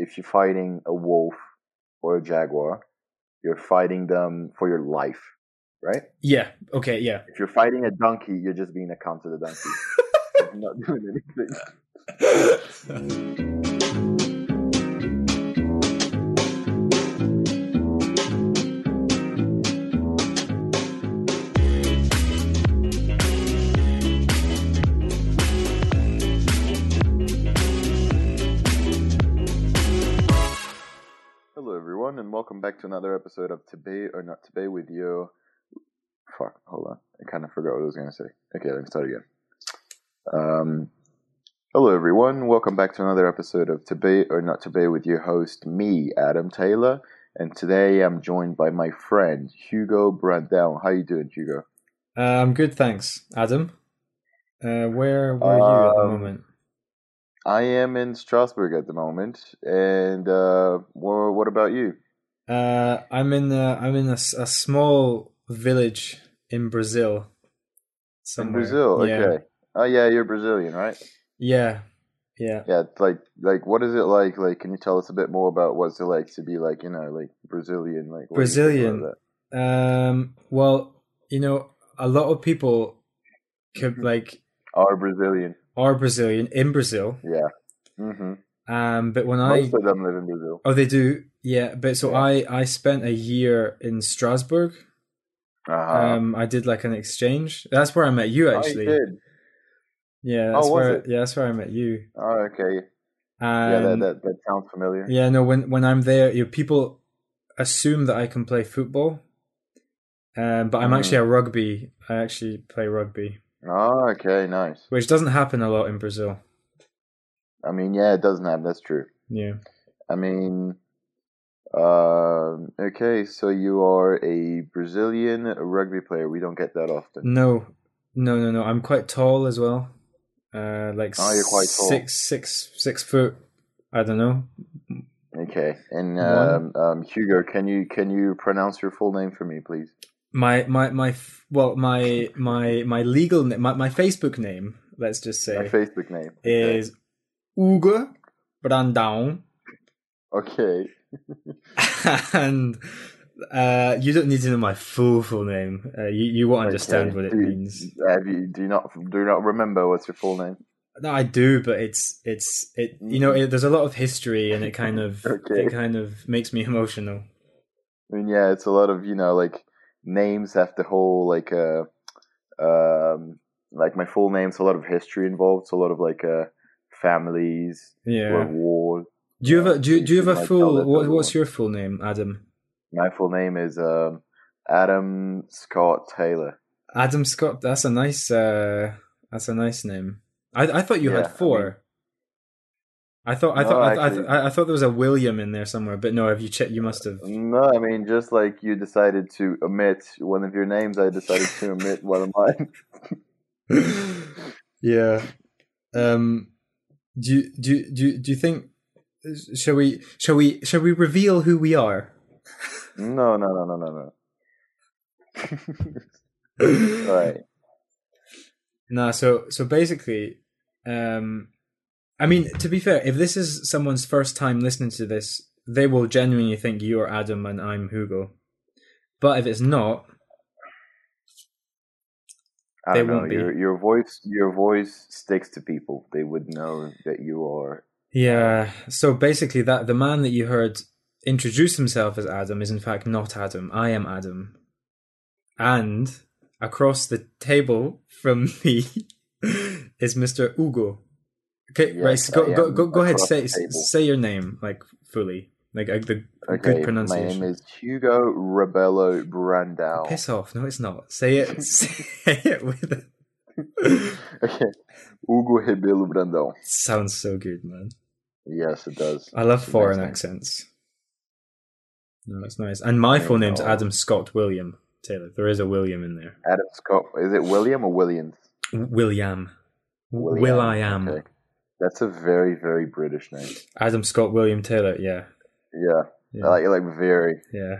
if you're fighting a wolf or a jaguar, you're fighting them for your life, right? Yeah. Okay. Yeah. If you're fighting a donkey, you're just being a cunt to the donkey. not doing anything. everyone, and welcome back to another episode of Today or Not Today with you. Fuck, hold on. I kind of forgot what I was going to say. Okay, let me start again. Um, hello, everyone. Welcome back to another episode of Today or Not Today with your host, me, Adam Taylor. And today I'm joined by my friend, Hugo Brandel. How you doing, Hugo? Uh, I'm good, thanks, Adam. Uh, where were are you at the Um, moment? I am in Strasbourg at the moment. And uh, wha- what about you? Uh, I'm in uh, I'm in a, a small village in Brazil. In Somewhere. Brazil, Yeah. okay. Oh, yeah, you're Brazilian, right? Yeah. Yeah. Yeah, like like what is it like? Like, can you tell us a bit more about what's it like to be like you know like Brazilian? Like what do you think Brazilian. Um. Well, you know, a lot of people could like? Are Brazilian? Are Brazilian in Brazil. Yeah. hmm Um. But when I Most of them live in Brazil. oh they do yeah. But so Yeah. I I spent a year in Strasbourg. Uh-huh. Um. I did like an exchange. That's where I met you oh, actually. you did. Yeah. That's Oh, was where it? yeah. That's where I met you. Oh, okay. Um, yeah, that, that that sounds familiar. Yeah, no. When when I'm there, you know, people assume that I can play football, um, but I'm Mm. actually a rugby. I actually play rugby, Oh, okay, nice. which doesn't happen a lot in Brazil. I mean, yeah, it doesn't happen. That's true. Yeah, I mean, um, okay, so you are a Brazilian rugby player. We don't get that often. no, no, no, no. I'm quite tall as well. Uh, like Oh, you're quite tall. six, six, six foot. I don't know. Okay, and um, um, Hugo, can you can you pronounce your full name for me, please? My my my. Well, my my my legal my, my Facebook name. Let's just say My Facebook name Okay. is Hugo Brandão. Okay. and uh, you don't need to know my full full name. Uh, you you won't understand Okay. what it do, means. Have you, do you not do not remember what's your full name? No, I do, but it's it's it. You know, it, there's a lot of history, and it kind of Okay. it kind of makes me emotional. I mean, yeah, it's a lot of you know like names have the whole like uh um like my full name's a lot of history involved. It's a lot of like uh families Yeah. wars. Do you have a do you, do you have a full? What, what's your full name, Adam? My full name is um Adam Scott Taylor. Adam Scott. That's a nice. uh That's a nice name. I I thought you Yeah, had four. I thought I No, thought I, actually- I, thought there was a William in there somewhere, but no. Have you checked? You must have. No, I mean just like you decided to omit one of your names, I decided to omit one of mine. yeah. Um. Do you, do you, do you, do you think? Shall we shall we shall we reveal who we are? No, no, no, no, no, no. right. No. So so basically, um, I mean to be fair, if this is someone's first time listening to this, they will genuinely think you are Adam and I'm Hugo. But if it's not, I don't know. won't be. Your your voice your voice sticks to people. They would know that you are. yeah. So basically, that the man that you heard introduce himself as Adam is in fact not Adam. I am Adam, and across the table from me is Mister Ugo. Okay, Yes, right. So go go go, go ahead. Say say your name like fully, like uh, the Okay, good pronunciation. my name is Hugo Rebelo Brandau. Piss off! No, it's not. Say it. say it with. It. Okay, Hugo Rebelo Brandão. Sounds so good, man. Yes, it does. I love It's foreign accents. No, that's nice. And my full name's. Adam Scott William Taylor. There is a William in there. Adam Scott. Is it William or Williams? William. William, Will I am. okay. That's a very very British name. Adam Scott William Taylor. Yeah. Yeah, Yeah. I like. Like very. yeah.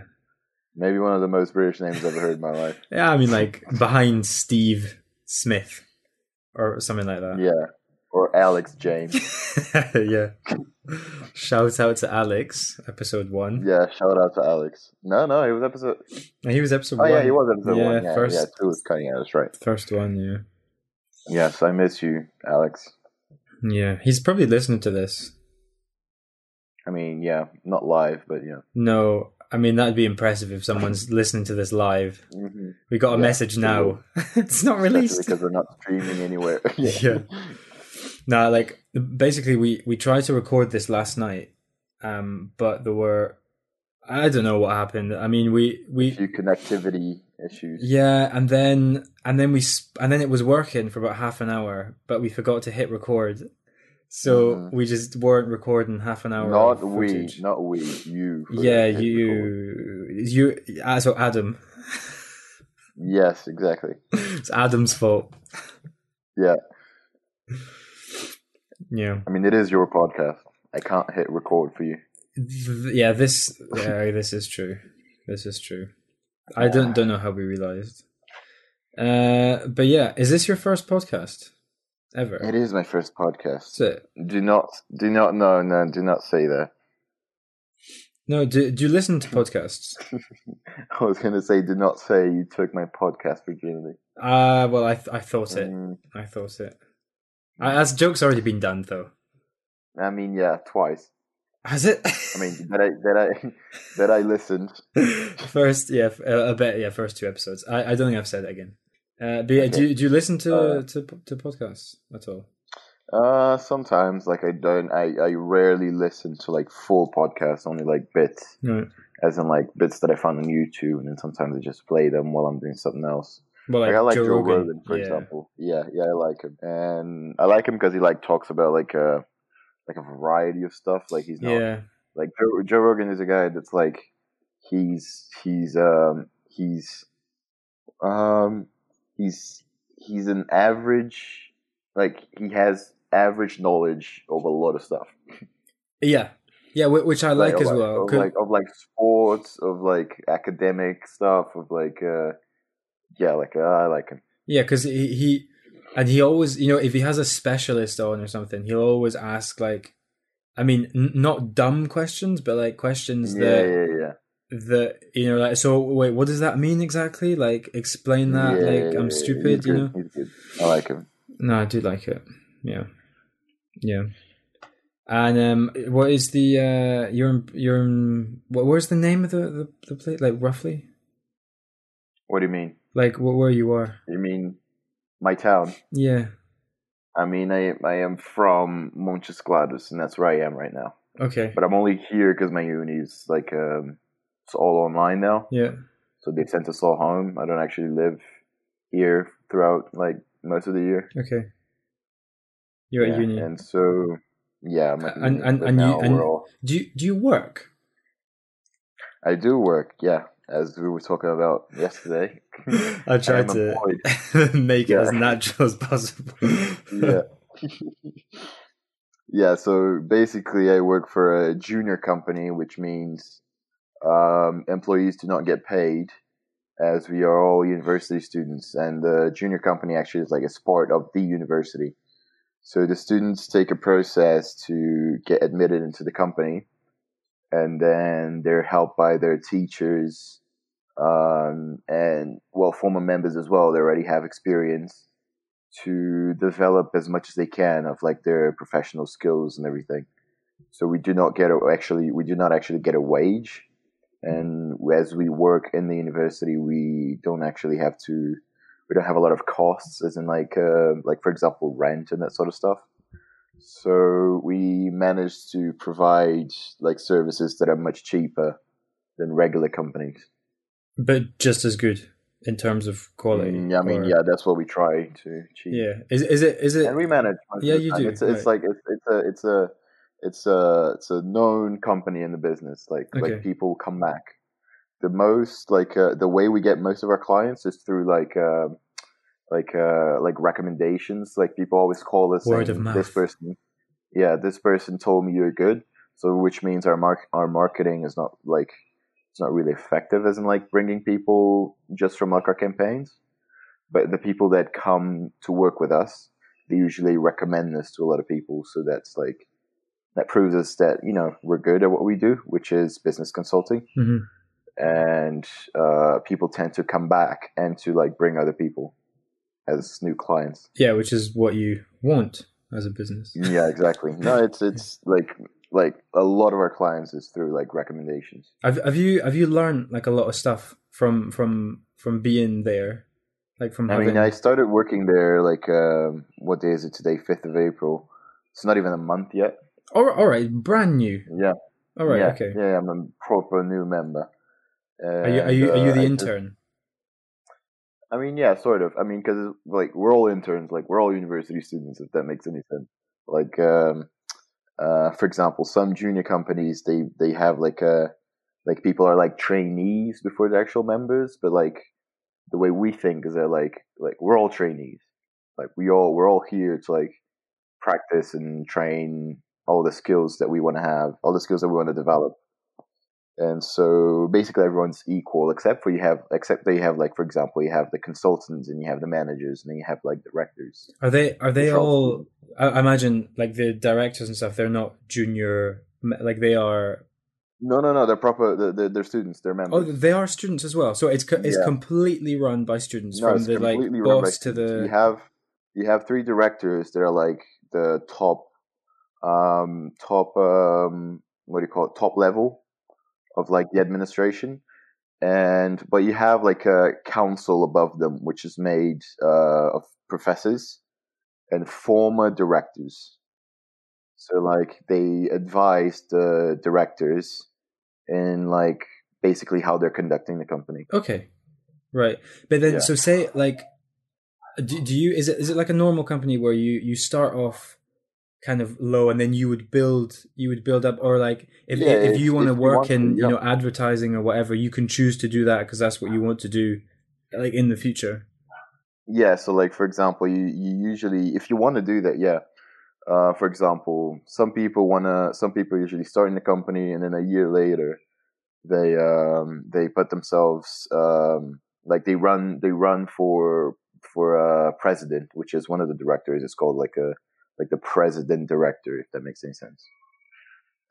Maybe one of the most British names I've ever heard in my life. Yeah. I mean, like behind Steve Smith or something like that. Yeah, or Alex James. Yeah. Shout out to Alex, episode one. Yeah, shout out to Alex. No, no, he was episode. He was episode Oh one. yeah, he was episode Yeah, one. Yeah, first- yeah, two was cutting out. That's right. First one, yeah. Yes, I miss you, Alex. Yeah, he's probably listening to this. I mean, yeah, not live, but yeah. No, I mean that'd be impressive if someone's listening to this live. Mm-hmm. We got a Yeah, message now. it's not released. because we're not streaming anywhere. Yeah. No, like basically we we tried to record this last night, um, but there were I don't know what happened. I mean, we a we few connectivity issues. yeah, and then and then we and then it was working for about half an hour, but we forgot to hit record. So Mhm. we just weren't recording half an hour. Not we, not we, you. Yeah, the you, you, ah, so Adam. Yes, exactly. It's Adam's fault. Yeah, Yeah, I mean, it is your podcast. I can't hit record for you. Yeah. This, yeah, this is true. This is true. I don't don't know how we realized. Uh, but yeah, is this your first podcast ever? It is my first podcast. Do not, do not, no, no, do not say that. No, do do you listen to podcasts? I was going to say, do not say you took my podcast virginity. Ah, well, I th- I thought it. Mm, I thought it. I, as joke's already been done though. I mean, yeah, twice. Has it? I mean, that I that I that I listened. first, yeah, uh, I bet, yeah, first two episodes. I, I don't think I've said it again. Uh, but yeah, do Okay. you, do you listen to, Uh, to to podcasts at all? Uh, sometimes like I don't. I I rarely listen to like full podcasts. Only like bits, Right. as in like bits that I found on YouTube, and then sometimes I just play them while I'm doing something else. Well, Like, I like Joe, Rogan, Rogan, for yeah. example. Yeah, yeah, I like him, and I like him because he like talks about like a like a variety of stuff. Like he's not Yeah, like Joe, Joe Rogan is a guy that's like he's he's um he's um he's he's an average like he has average knowledge of a lot of stuff yeah, yeah, which I like, of, as well. of like of like sports of like academic stuff of like uh yeah like uh, I like him Yeah, because he, he and he always, you know, if he has a specialist on or something, he'll always ask like, I mean, n- not dumb questions, but like questions yeah that yeah yeah that you know, like, so wait, what does that mean exactly? Like, explain that. Yeah, like, yeah, I'm stupid, you know. I like him No, I do like it. Yeah, yeah. And um, what is the uh, you're in, what? Where's the name of the the, the place? Like roughly, what do you mean like what where you are? you mean my town Yeah. I mean I I am from Montes Claros and that's where I am right now Okay. but I'm only here because my uni is like um, it's all online now. Yeah. So they sent us all home. I don't actually live here throughout like most of the year. Okay. You're yeah. at uni. and so yeah, I'm at And- uni, and- and you- and- all, Do you do you work? I do work. Yeah, as we were talking about yesterday. I tried to make it as natural as possible. yeah. yeah, so basically I work for a junior company, which means um, employees do not get paid as we are all university students. And the junior company actually is like a part of the university. So the students take a process to get admitted into the company and then they're helped by their teachers um, and well former members as well they already have experience to develop as much as they can of like their professional skills and everything. So we do not get a, actually we do not actually get a wage, and as we work in the university, we don't actually have to we don't have a lot of costs, as in like uh, like for example rent and that sort of stuff. So we manage to provide like services that are much cheaper than regular companies. But just as good in terms of quality. Mm, I mean, or- yeah, that's what we try to achieve. Yeah. Is is it is it and we manage. Yeah, you time. do, It's, it's like it's, it's a it's a it's a it's a known company in the business. Like Okay. like people come back. The most like uh, the way we get most of our clients is through like uh, like uh, like recommendations. Like people always call us Word of mouth. This person, yeah, this person told me you're good. So which means our mark our marketing is not like it's not really effective as in like bringing people just from like our campaigns. But the people that come to work with us, they usually recommend this to a lot of people. So that's like that proves us that you know we're good at what we do, which is business consulting. hmm And uh, people tend to come back and to like bring other people as new clients. Yeah, which is what you want as a business. Yeah, exactly. No, it's it's like like a lot of our clients is through like recommendations. Have have you have you learned like a lot of stuff from from from being there, like from I having? mean, I started working there like um, what day is it today? Fifth of April. It's not even a month yet. all, all right, brand new. Yeah. All right, yeah, okay. Yeah, I'm a proper new member. Are you are you are you the intern? I mean, yeah, sort of. I mean, because like we're all interns, like we're all university students, if that makes any sense. Like, um, uh, for example, some junior companies they they have like a like people are like trainees before they're actual members, but like the way we think is that like like we're all trainees. Like we all we're all here to like practice and train all the skills that we want to have, all the skills that we want to develop. And so basically everyone's equal except for you have except they have like for example you have the consultants and you have the managers and then you have like directors. Are they are they all? I imagine like the directors and stuff. They're not junior. Like they are. No, no, no. They're proper. They're, they're, students. They're members. Oh, they are students as well. So it's co- it's Yeah. completely run by students no, from the like completely run by boss to the. You have you have three directors that are like the top, um, top, um, what do you call it? Top level of like the administration, and but you have like a council above them, which is made uh, of professors and former directors. So like they advise the directors in like basically how they're conducting the company. Okay, right. But then, Yeah. so say like, do, do you is it is it like a normal company where you you start off kind of low and then you would build you would build up or like if Yeah, if if- you want to if work want to, in you know advertising or whatever you can choose to do that because that's what you want to do like in the future Yeah, so like for example, you, you usually if you want to do that, yeah. Uh, for example, some people wanna some people usually start in the company and then a year later they um they put themselves um like they run they run for for a president, which is one of the directors. It's called like a like the president director, if that makes any sense.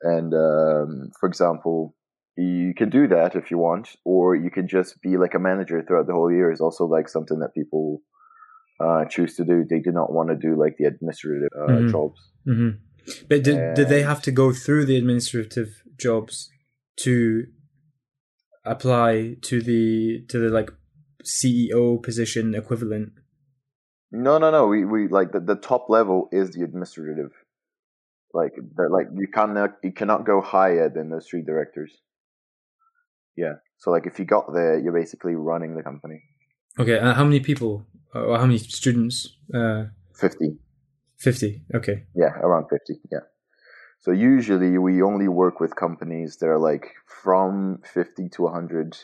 And um, for example, you can do that if you want, or you can just be like a manager throughout the whole year. Is also like something that people uh, choose to do. They do not want to do like the administrative uh, Mhm. jobs. hmm but did, did they have to go through the administrative jobs to apply to the to the like ceo position equivalent No, no, no. We we like the, the top level is the administrative. Like like you cannot you cannot go higher than those three directors. Yeah. So like if you got there, you're basically running the company. okay uh, how many people or how many students uh Fifty. 50 okay Yeah, around 50. Yeah. So usually we only work with companies that are like from 50 to 100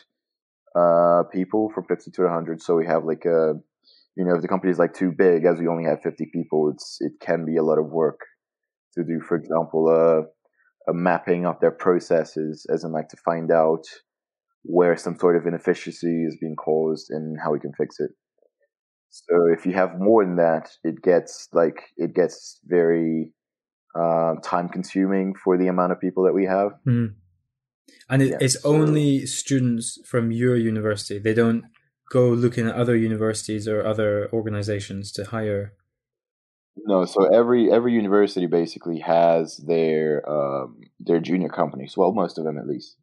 uh, people, from 50 to 100. So we have like a, you know, if the company is like too big, as we only have 50 people, it's it can be a lot of work to do. For example, uh, a mapping of their processes, as in like to find out where some sort of inefficiency is being caused and how we can fix it. So if you have more than that, it gets like it gets very uh, time consuming for the amount of people that we have. Mhm. and it, Yeah, it's so- only students from your university they don't go looking at other universities or other organizations to hire No, so every every university basically has their um, their junior companies. Well, most of them at least.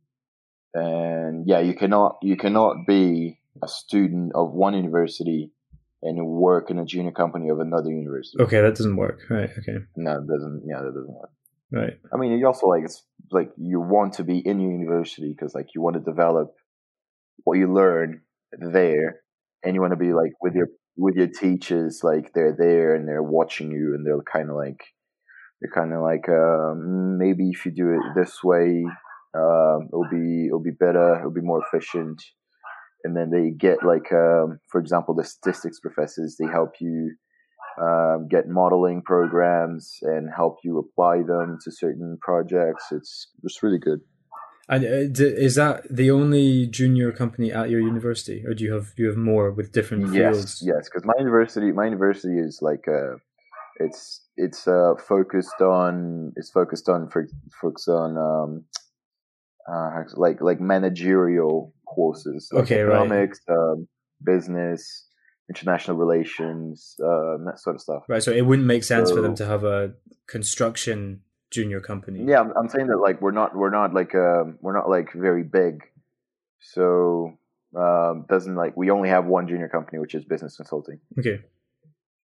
And yeah, you cannot you cannot be a student of one university and work in a junior company of another university. okay that doesn't work right okay No, it doesn't. Yeah, that doesn't work. right I mean, you also like it's like you want to be in your university because like you want to develop what you learn there, and you want to be like with your with your teachers, like they're there and they're watching you, and they're kind of like they're kind of like um, maybe if you do it this way, um, it'll be it'll be better, it'll be more efficient. And then they get like, um, for example, the statistics professors. They help you um, get modeling programs and help you apply them to certain projects. It's it's really good. And uh, is that the only junior company at your university, or do you have do you have more with different Yes, fields? yes, yes. because my university, my university is like uh, it's it's uh, focused on it's focused on for focused on um, uh, like like managerial courses, like Okay, right. economics, um, business, international relations, uh, that sort of stuff. Right. So it wouldn't make sense for them to have a construction junior company. Yeah, I'm, I'm saying that like we're not we're not like um we're not like very big, so um, doesn't like we only have one junior company which is business consulting. Okay.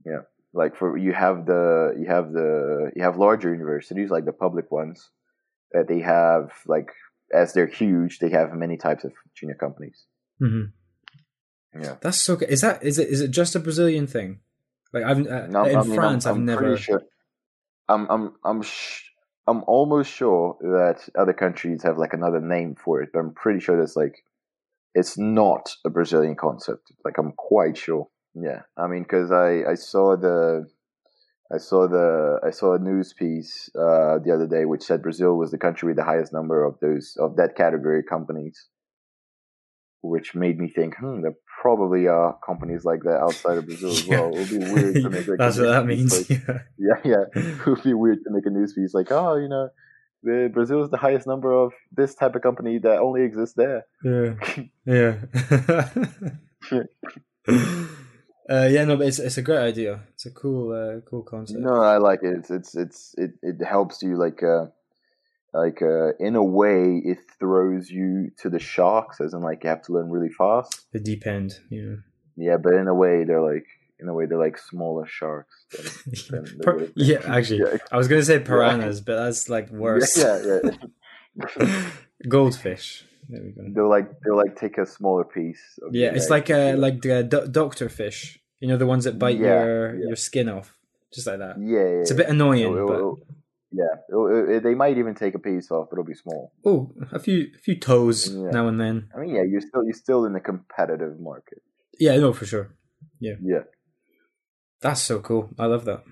Yeah, like for you have the you have the you have larger universities like the public ones that they have like as they're huge they have many types of junior companies hmm yeah That's so. good. Is that is it? Is it just a Brazilian thing? Like I've uh, No, in I mean, I'm- France, I'm, I've never. sure i'm i'm i'm sh- i'm almost sure that other countries have like another name for it but i'm pretty sure that's like it's not a brazilian concept like i'm quite sure yeah i mean because i i saw the I saw the I saw a news piece uh, the other day which said Brazil was the country with the highest number of those of that category companies, which made me think, hmm, there probably are companies like that outside of Brazil as well. It would be weird to make like, a That's what that means. piece like- yeah. yeah, yeah, it would be weird to make a news piece like, oh, you know, the Brazil is the highest number of this type of company that only exists there. Yeah. Yeah. Uh, yeah, no, but it's it's a great idea. It's a cool uh, cool concept. No, I like it. It's it's it's it, it helps you like uh like uh in a way it throws you to the sharks as in like you have to learn really fast. The deep end. Yeah. Yeah, but in a way they're like in a way they're like smaller sharks. Than, than Per- yeah, actually, yeah, I was gonna say piranhas, but that's like worse. yeah, yeah. yeah. Goldfish. There we go. they'll like they'll like take a smaller piece. Of Yeah, it's egg. like uh, like the do- doctor fish. You know the ones that bite Yeah, your yeah. your skin off, just like that. yeah, yeah. It's a bit annoying, It'll- it'll- but it'll- yeah, it'll- it- they might even take a piece off, but it'll be small. oh, a few a few toes now and then. I mean, yeah, you're still you're still in the competitive market. Yeah, no, for sure. Yeah, yeah. That's so cool. I love that.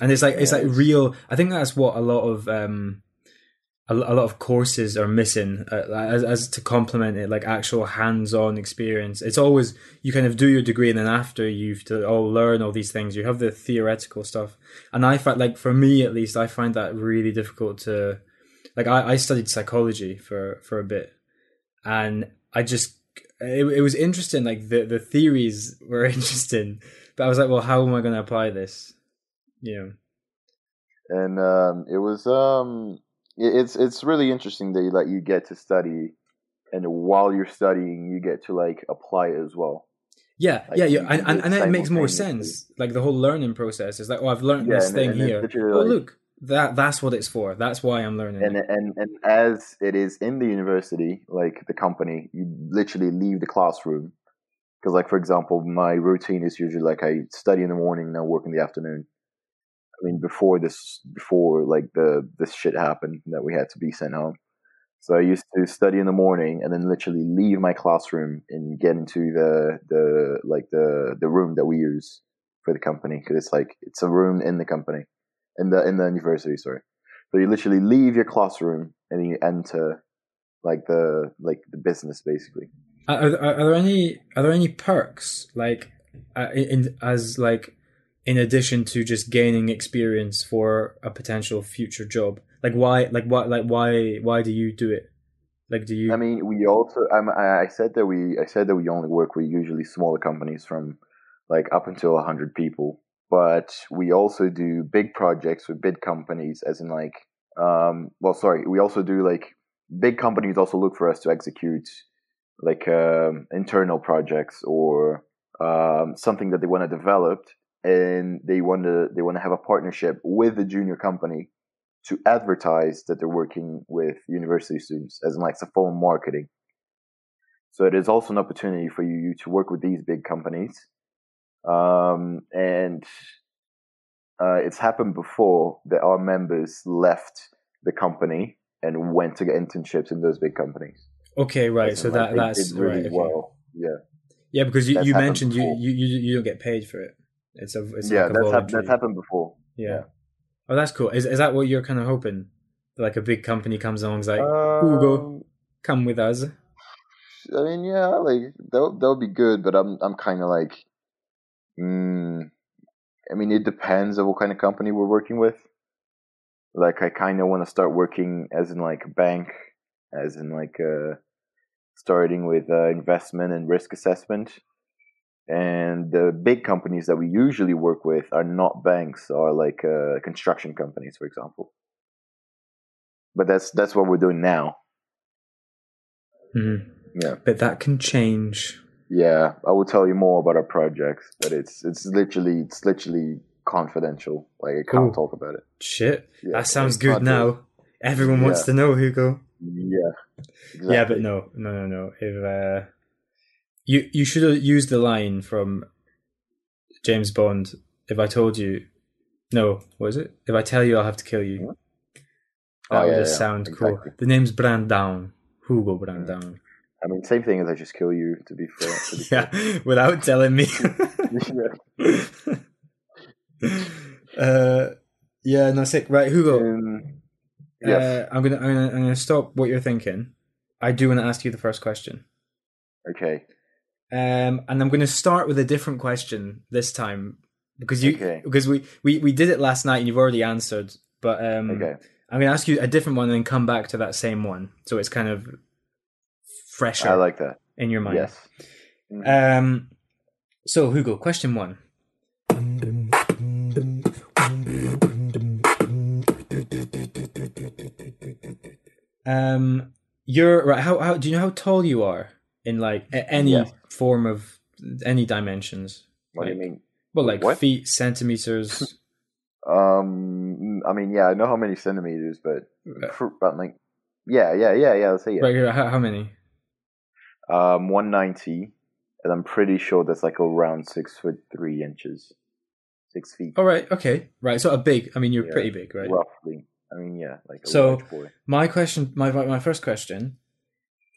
And it's like it's like real. I think that's what a lot of um, a, a lot of courses are missing uh, as as to complement it, like actual hands-on experience. It's always you kind of do your degree, and then after you've to all learn all these things, you have the theoretical stuff. And I find, like for me at least, I find that really difficult to. Like I, I studied psychology for for a bit, and I just it, it was interesting. Like the the theories were interesting, but I was like, well, how am I going to apply this? You know. and um, it was um, it's it's really interesting that you, like you get to study, and while you're studying, you get to like apply it as well. Yeah, Like, yeah, yeah, and, and, it and it makes more sense. Like the whole learning process is like, oh, I've learned Yeah, this and- thing and here. Oh, like- look, that that's what it's for. That's why I'm learning. And it. and and as it is in the university, like the company, you literally leave the classroom because, like for example, my routine is usually like I study in the morning, and I work in the afternoon. I mean, before this, before like the this shit happened that we had to be sent home. So I used to study in the morning and then literally leave my classroom and get into the the like the the room that we use for the company because it's like it's a room in the company in the in the university. Sorry. So you literally leave your classroom and you enter like the like the business basically. Are, are, are there any are there any perks like uh, in as like in addition to just gaining experience for a potential future job? Like why like why like why why do you do it? Like do you? I mean, we also um, I, said that we I said that we only work with usually smaller companies from like up until hundred people, but we also do big projects with big companies, as in like um well sorry we also do like big companies also look for us to execute like um, internal projects or um, something that they want to develop and they want to they want to have a partnership with the junior company to advertise that they're working with university students as in like it's a form of marketing so it is also an opportunity for you to work with these big companies um, and uh, it's happened before that our members left the company and went to get internships in those big companies okay, right. as So in, that that's really right. okay. well yeah Yeah, because you, you mentioned before. you you you don't get paid for it. It's a it's yeah like a that's, hap- that's happened before Yeah. Yeah. Oh, that's cool. Is is that what you're kind of hoping? Like a big company comes along, is like, Hugo, Um, come with us. I mean, yeah, like that that would be good, but I'm I'm kind of like, mm, I mean, it depends on what kind of company we're working with. Like, I kind of want to start working as in like a bank, as in like uh, starting with uh, investment and risk assessment. And the big companies that we usually work with are not banks, or like uh, construction companies, for example. But that's that's what we're doing now. Mhm. Yeah. But that can change. Yeah, I will tell you more about our projects, but it's it's literally it's literally confidential. Like I can't Cool. talk about it. Shit, Yeah, that sounds good now. Everyone wants Yeah. to know, Hugo. Yeah. Yeah, but no, no, no, no. If uh, you you should have used the line from James Bond. If I told you, no, what is it? If I tell you, I'll have to kill you. Oh, That would yeah, just yeah, sound cool. The name's Brandon. Hugo Brandon. I mean, same thing as I just kill you. To be fair. To be Yeah, without telling me. yeah. uh, yeah, no, sick. Right, Hugo. Um, yes. Uh, I'm gonna, I'm gonna, I'm gonna stop what you're thinking. I do want to ask you the first question. okay. Um, and I'm going to start with a different question this time because you Okay. because we, we we did it last night and you've already answered. But um, Okay. I'm going to ask you a different one and then come back to that same one, so it's kind of fresher I like that. in your mind. Yes. Um. So Hugo, question one. Um, you're right. How how do you know how tall you are in like any Yes. form of any dimensions? What do you mean? Well, like What? feet, centimeters. Um, I mean, yeah, I know how many centimeters, but Uh, but like, yeah, yeah, yeah, yeah. Let's say yeah. Right here, how, how many? Um, one ninety, and I'm pretty sure that's like around six foot three inches, six feet, All right, okay, right. So a big. I mean, you're Yeah, pretty big, right? roughly. I mean, yeah, like a So- large boy. My question, my my first question,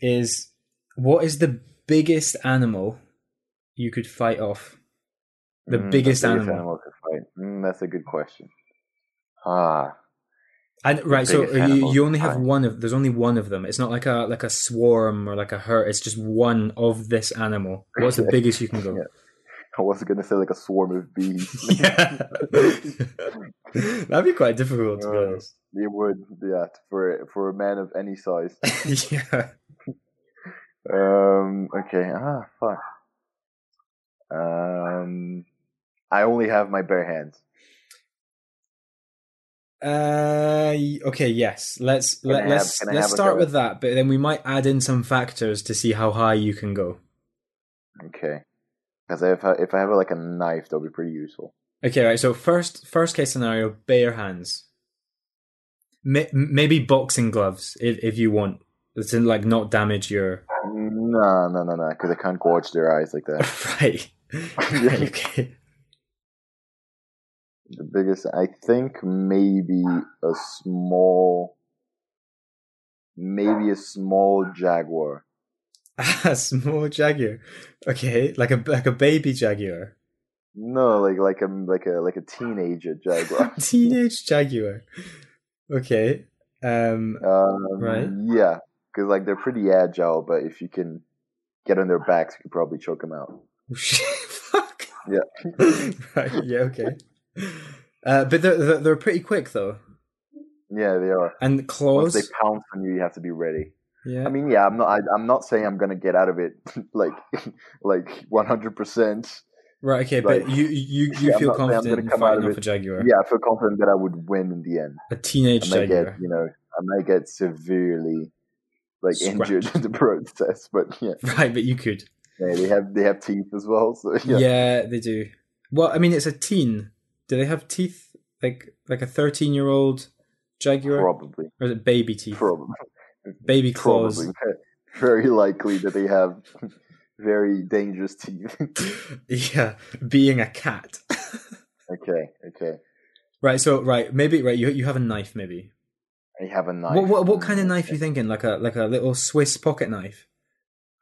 is what is the biggest animal you could fight off? The Mm, biggest animal. to fight. Mm, that's a good question. Ah, And right, so you, you only have fight. one of. There's only one of them. It's not like a like a swarm or like a herd. It's just one of this animal. What's the biggest you can go? Yeah. I was gonna say like a swarm of bees. That'd be quite difficult to be Uh, honest. it would, yeah, for for a man of any size. yeah. Um. Okay. Ah. Fuck. Um. I only have my bare hands. Uh. Okay. Yes. Let's Can let, have- can I let's start with that, but then we might add in some factors to see how high you can go. Okay. Because if I if I have like a knife, that'll be pretty useful. Okay. Right. So first first case scenario: bare hands. Maybe boxing gloves if if you want. It's in like not damage your No, no, no, no. Because I can't gouge their eyes like that. right. right. Okay. the biggest, I think, maybe a small, maybe a small jaguar. a small jaguar. Okay, like a like a baby jaguar. No, like like a like a like a teenager jaguar. Teenage jaguar. Okay. Um. um, Right. Yeah, because like they're pretty agile, but if you can get on their backs, you could probably choke them out. Fuck. Yeah. right. Yeah. Okay. Uh, but they're, they're they're pretty quick though, Yeah, they are. and Once claws. they pounce on you, you have to be ready. yeah. I mean, yeah, I'm not. I, I'm not saying I'm gonna get out of it like like 100. percent right. Okay. like- but you you you Yeah, I'm feel I'm confident gonna in come out fighting of off it. a jaguar. Yeah, I feel confident that I would win in the end. A teenage I jaguar. get, you know, I might get severely like injured in the process, but yeah, Right, but you could. yeah, they have they have teeth as well, so Yeah. yeah. they do. Well, I mean, it's a teen. Do they have teeth like like a thirteen-year-old jaguar, Probably, or is it baby teeth? probably, Baby claws. probably, very likely that they have very dangerous teeth. yeah, being a cat. okay, okay. right. So right, maybe right. You you have a knife, maybe. I have a knife. What what what kind of knife you thinking? Like a like a little Swiss pocket knife,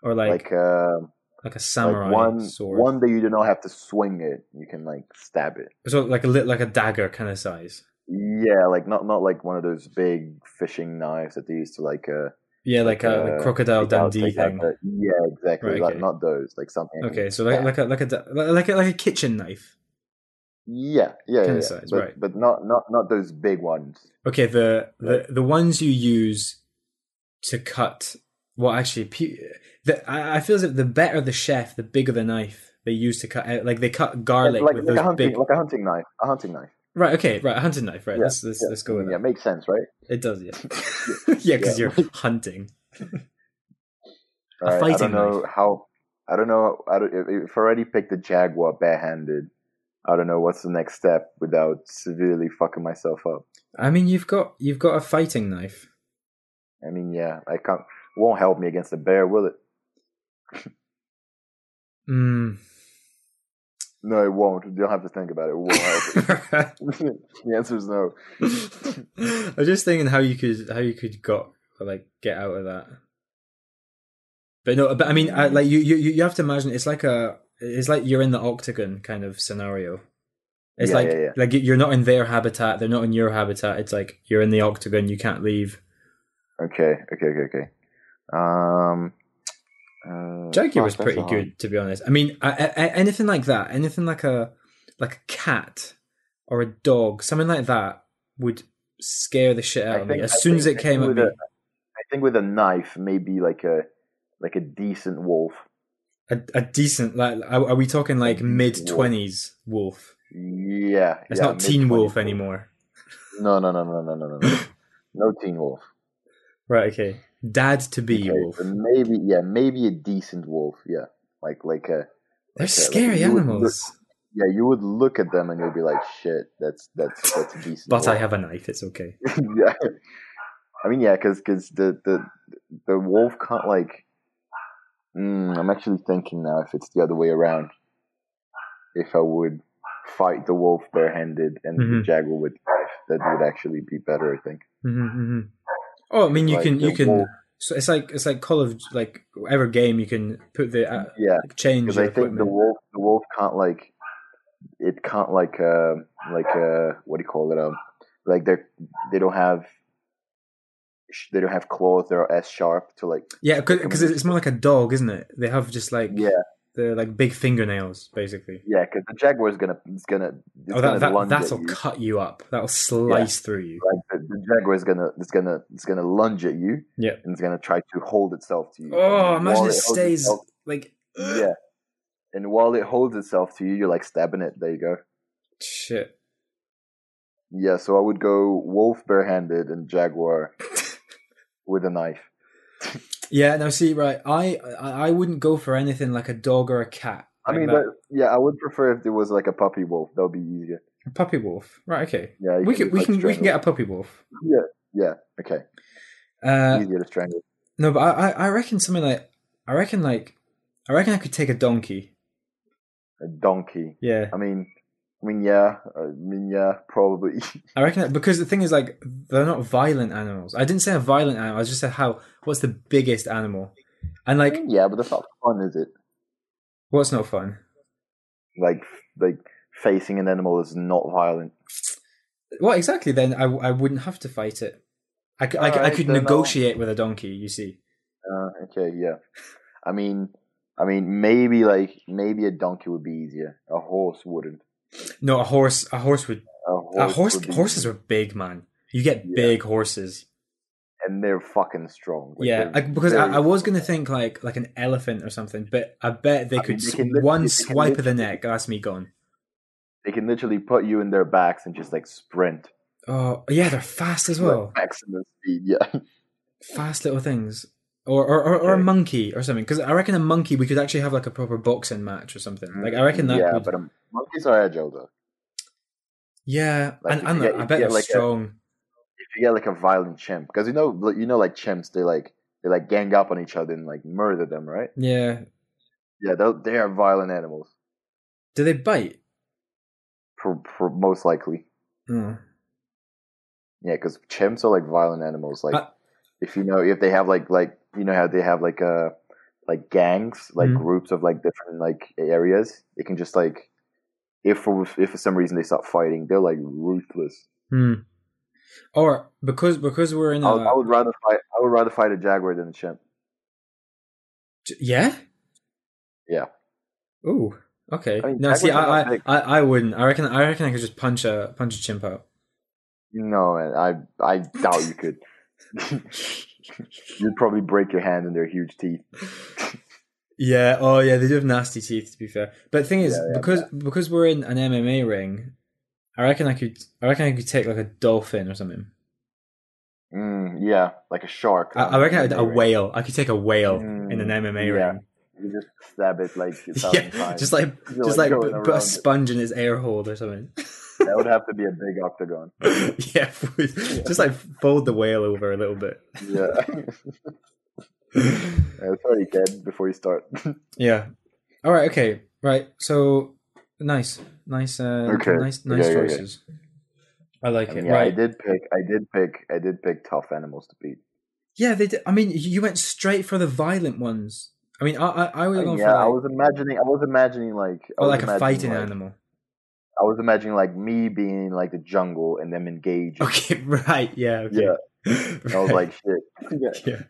or like Like, uh, like a samurai like one sword? one that you do not have to swing it. You can like stab it. So like a like a dagger kind of size. Yeah, like not not like one of those big fishing knives that they used to like uh Yeah, like, a like uh, crocodile Dundee thing. yeah, exactly. Right, like, not those. Like something. Okay, so like like a like a like a like a kitchen knife. Yeah, yeah, Kind yeah, yeah. but, right. but not not not those big ones. Okay, the the the ones you use to cut. Well, actually, the, I, I feel as if the better the chef, the bigger the knife they use to cut. Like they cut garlic like, with like a those hunting, big. like a hunting knife, a hunting knife. Right. Okay. Right. A hunting knife. Right. Yeah, let's let's, Yeah, let's go with yeah, that. makes sense, right? It does. Yeah. yeah, because Yeah. you're hunting. All right, I fighting don't know knife. how. I don't know. I don't, if, if I already picked the jaguar barehanded, I don't know what's the next step without severely fucking myself up. I mean, you've got you've got a fighting knife. I mean, yeah, I can't. Won't help me against a bear, will it? Mm. No, it won't. You don't have to think about it. It won't help. the answer is no. I was just thinking how you could how you could got like get out of that. But no, but I mean, I, like you, you you have to imagine it's like a it's like you're in the octagon kind of scenario. It's Yeah, like yeah, yeah. like you're not in their habitat, they're not in your habitat. It's like you're in the octagon, you can't leave. Okay, okay, okay, okay. Um, uh, Jaguar was pretty hard- good, to be honest. I mean, I, I, anything like that, anything like a like a cat or a dog, something like that would scare the shit out I of me as I soon as it came at me. a- I think with a knife, maybe like a like a decent wolf. A, a decent like are, are we talking like mid twenties wolf? Yeah, It's yeah, not Teen Wolf anymore. No, no, no, no, no, no, no, no. no Teen Wolf. Right, okay. Dad to be Okay, wolf. maybe, yeah, maybe a decent wolf. Yeah, like like a They're like a- scary like you would animals. yeah. You would look at them and you'd be like, shit, that's that's that's a decent. But I have a knife, it's okay. yeah. I mean, yeah, because because the, the the wolf can't like. Mm, I'm actually thinking now if it's the other way around. If I would fight the wolf barehanded and the Mhm. jaguar with knife, that would actually be better. I think. hmm hmm Oh, I mean, you Like can you can. wolf- So it's like it's like Call of like whatever game you can put the uh, Yeah, change because your I think the wolf the wolf can't like it can't like uh like uh what do you call it um like they're they don't have sh- they don't have claws they're S sharp to like Yeah, because it's more like a dog, isn't it? They have just like yeah the like big fingernails, basically. yeah because the jaguar is gonna it's gonna it's oh, gonna that, that lunge that'll you. cut you up. That'll slice through you. like the, the jaguar is gonna it's gonna it's gonna lunge at you Yeah. and it's gonna try to hold itself to you Oh, And imagine while it stays itself- like. yeah and while it holds itself to you you're like stabbing it there you go Shit. yeah so I would go wolf barehanded and jaguar with a knife Yeah. Now, see, right, I I wouldn't go for anything like a dog or a cat. I like mean, that. yeah, I would prefer if there was like a puppy wolf. That would be easier. A puppy wolf. Right. Okay. Yeah, We can we can we can get a puppy wolf. Yeah, Yeah, okay. Uh, easier to strangle. no, but I I reckon something like I reckon like I reckon I could take a donkey. A donkey. Yeah. I mean, I mean, yeah, I mean, yeah, probably. I reckon that because the thing is like they're not violent animals. I didn't say a violent animal. I just said how what's the biggest animal, and like yeah, but that's not fun, is it? what's not fun. Like, like facing an animal is not violent. Well, exactly. Then I I wouldn't have to fight it. I, Alright, could I'll- negotiate with a donkey. You see. Uh, okay, yeah. I mean, I mean, maybe like maybe a donkey would be easier. A horse wouldn't. No, a horse. A horse would. A horse. A horse. would Horses are big, man. You get Yeah. big horses. and they're fucking strong. Like, yeah, like, because I, I was gonna think like like an elephant or something, but I bet they I could mean, they can one they swipe of the neck. That's me gone. they can literally put you in their backs and just like sprint. Oh yeah, they're fast as well. maximum speed. Yeah. Fast little things. Or or, or, or a monkey or something. Because I reckon a monkey we could actually have like a proper boxing match or something. Like I reckon that. Yeah, would, but um, monkeys are agile though. yeah, like, and, and get- I bet they're like, a- strong. If you get like a violent chimp, because you know, like, you know, like chimps, they like they like gang up on each other and like murder them, right? Yeah. Yeah, they they are violent animals, Do they bite? for, for most likely. Oh. Yeah, because chimps are like violent animals. Like Uh, if you know, if they have like like you know how they have like uh like gangs, like Mhm. groups of like different like areas, they can just like if for if for some reason they start fighting, they're like ruthless. Hmm. Or because because we're in a I would, I would rather fight. I would rather fight a jaguar than a chimp. yeah Yeah. Oh, Okay. I mean, no, see, I, I. I, I wouldn't. I reckon. I reckon I could just punch a punch a chimp out. No, man, I I doubt you could. You'd probably break your hand in their huge teeth. Yeah. Oh, yeah. They do have nasty teeth. To be fair, but the thing is, Yeah, yeah, because because we're in an MMA ring, I reckon I could. I reckon I could take like a dolphin or something. Mm, yeah, like a shark. I, I reckon a whale. I could take a whale Mm, in an MMA yeah. ring. You just stab it like Yeah, times. just like You're, just like going put a around it. sponge in his air hole or something. That would have to be a big octagon. yeah, just like fold the whale over a little bit. Yeah. Uh, sorry, kid. Before you start. Yeah. All right. Okay. Right. So nice, nice, uh, Okay. nice, nice Yeah, yeah, yeah. choices. I like I it. mean, yeah, I did pick. I did pick. I did pick tough animals to beat. Yeah, they did. I mean, you went straight for the violent ones. I mean, I I, I would have gone Uh, yeah, I was imagining. I was imagining like. I like, or was like a fighting like- animal. I was imagining like me being like the jungle and them engaging. Okay. Right. Yeah. Okay. Yeah. And I was like, shit. yeah. yeah,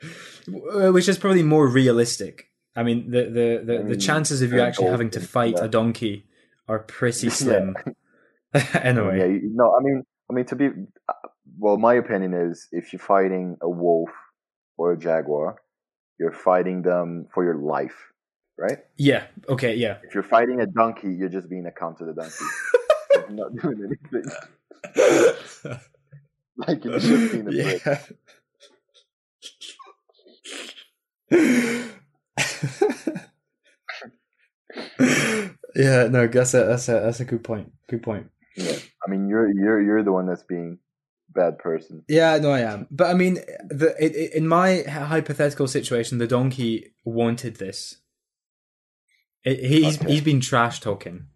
Uh, which is probably more realistic. I mean, the the the, the Mm, chances of you actually having to fight yeah. a donkey are pretty slim. anyway, Yeah, you- no, I mean, I mean to be, uh, well, my opinion is if you're fighting a wolf or a jaguar, you're fighting them for your life, right? yeah, okay, yeah. If you're fighting a donkey, you're just being a count to the donkey. Not doing anything. Like you're just being a yeah. yeah, no, that's a that's a that's a good point. Good point. Yeah. I mean, you're you're you're the one that's being bad person. Yeah, no, I am. But I mean, the it, it, in my hypothetical situation, the donkey wanted this. It, he's Okay. he's been trash talking.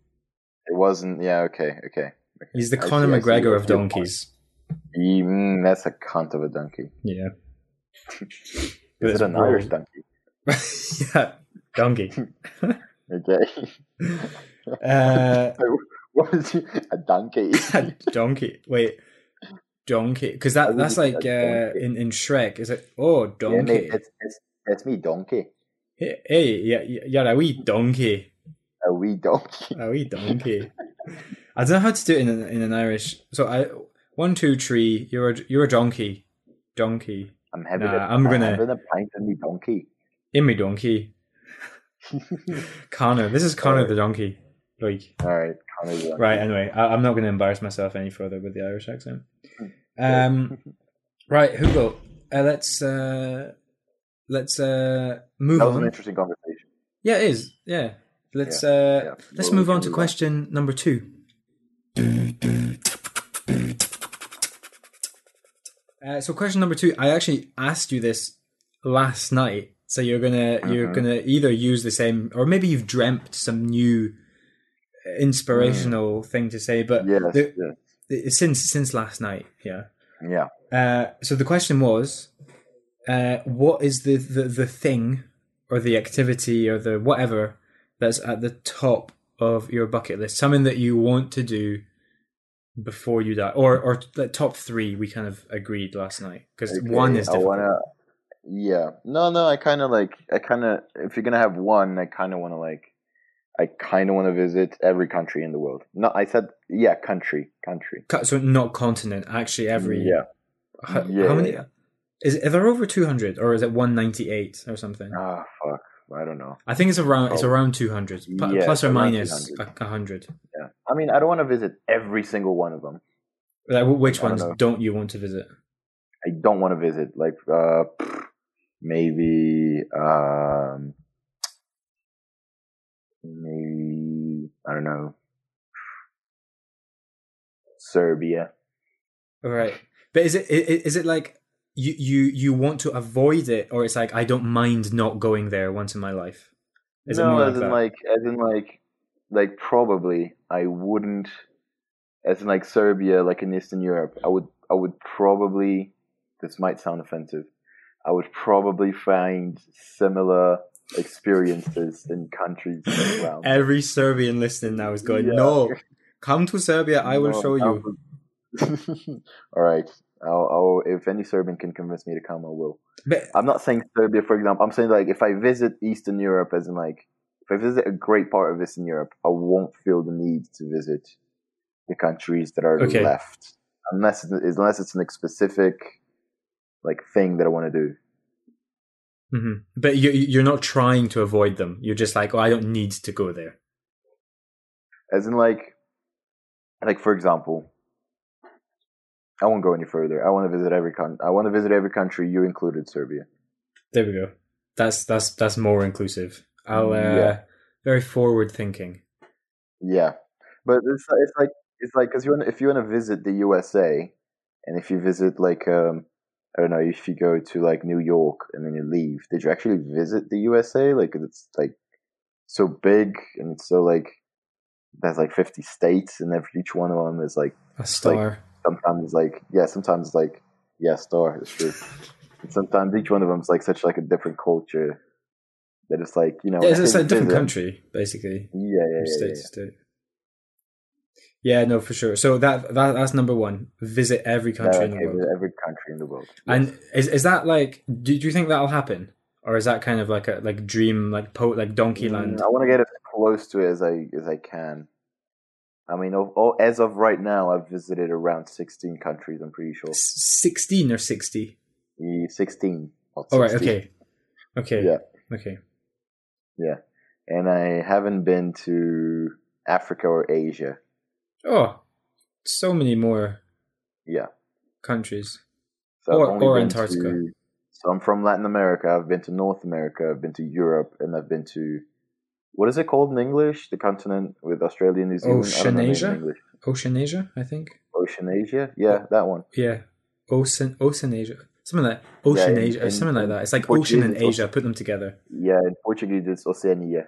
It wasn't. Yeah. Okay. Okay. okay. He's the Conor I see McGregor of donkeys. He- mm, that's a cunt of a donkey. Yeah. Is it an Irish donkey? yeah, donkey. Okay. Uh, what is he? A donkey? donkey. Wait, donkey. Because that that's like uh, in in Shrek. Is it? Oh, Yeah, donkey. mate, it's, it's, it's me, donkey. Hey, hey, yeah, yeah, yeah, a wee donkey. A wee donkey. A wee donkey. I don't know how to do it in an, in an Irish. So I one two three. You're a you're a donkey. Donkey. I'm having, Nah, a, I'm gonna- having a pint of me donkey. In me donkey. Connor. This is Connor the donkey. Like All right, Connor's donkey. right. Anyway, I, I'm not going to embarrass myself any further with the Irish accent. Um. Right, Hugo. Uh, let's uh, let's uh, move on. That was an interesting conversation. Yeah, it is. Yeah. Let's uh, yeah. let's move on to on. question number two. Uh, so question number two, I actually asked you this last night. So you're gonna you're Mhm. gonna either use the same, or maybe you've dreamt some new inspirational thing to say. But Yes, the- yes. since since last night, yeah. Yeah. Uh, so the question was, uh, what is the, the the thing or the activity or the whatever that's at the top of your bucket list? Something that you want to do before you die, or or the top three. We kind of agreed last night because Okay, one is I wanna. Yeah. No, no. I kind of like. I kind of. If you're gonna have one, I kind of want to like. I kind of want to visit every country in the world. No, I said yeah, country, country. So not continent, actually every. Yeah. How, Yeah, how many? Is are there over two hundred or is it one ninety eight or something? Ah, fuck. I don't know. I think it's around it's Oh. around two hundred, Yeah, plus or minus 200. a hundred. Yeah. I mean, I don't want to visit every single one of them. Like, which I don't ones don't you want to visit? I don't want to visit. Like, uh, maybe, um, maybe I don't know, Serbia. All right, but is it is it like you you you want to avoid it, or it's like I don't mind not going there once in my life? Is no, as in that? like, as in like, like probably I wouldn't. As in like Serbia, like in Eastern Europe, I would, I would probably. This might sound offensive. I would probably find similar experiences in countries around. Every Serbian listening now is going, Yeah. no, come to Serbia, I will No, show you. All right. I'll, I'll, if any Serbian can convince me to come, I will. But I'm not saying Serbia, for example. I'm saying like if I visit Eastern Europe, as in like if I visit a great part of Eastern Europe, I won't feel the need to visit the countries that are Okay. left, unless it, unless it's a specific like thing that I want to do. hmm But you, you're not trying to avoid them. You're just like, oh, I don't need to go there. As in, like, like for example, I won't go any further. I want to visit every con. I want to visit every country, you included, Serbia. There we go. That's that's that's more inclusive. I'll uh, Yeah. very forward thinking. Yeah, but it's it's like it's like because you want if you want to visit the USA, and if you visit like um I don't know if you go to like New York and then you leave, did you actually visit the USA? Like it's like so big and it's so like there's like fifty states and every each one of them is like A star. Sometimes it's like yeah sometimes it's like yeah star it's true. and sometimes each one of them is like such like a different culture that it's like you know yeah, it's, it's a different country, basically. Yeah, yeah, yeah, state yeah, to state. Yeah, no, for sure. So that, that that's number one. Visit every yeah. country in the world. every country in the world. And is is that like? Do, do you think that'll happen, or is that kind of like a like dream, like po like Donkey Land? Mm, I want to get as close to it as I as I can. I mean, oh, oh, as of right now, I've visited around sixteen countries. I'm pretty sure. S- Sixteen or sixty? Yeah, Sixteen. not All right. 60. Okay. Okay. Yeah, Okay. yeah. And I haven't been to Africa or Asia. Oh, so many more Yeah. countries. So Or- or Antarctica. to- so I'm from Latin America. I've been to North America. I've been to Europe, and I've been to what is it called in English? The continent with Australia and New Zealand. I the name in Oceanasia? Oceanasia, I think. Oceanasia. Yeah, that one. Yeah. Ocean Oceanasia. Something like Oceanasia, in- or something like that. It's like Portuguese Ocean and Asia. Put them together. Yeah, in Portuguese it's Oceania.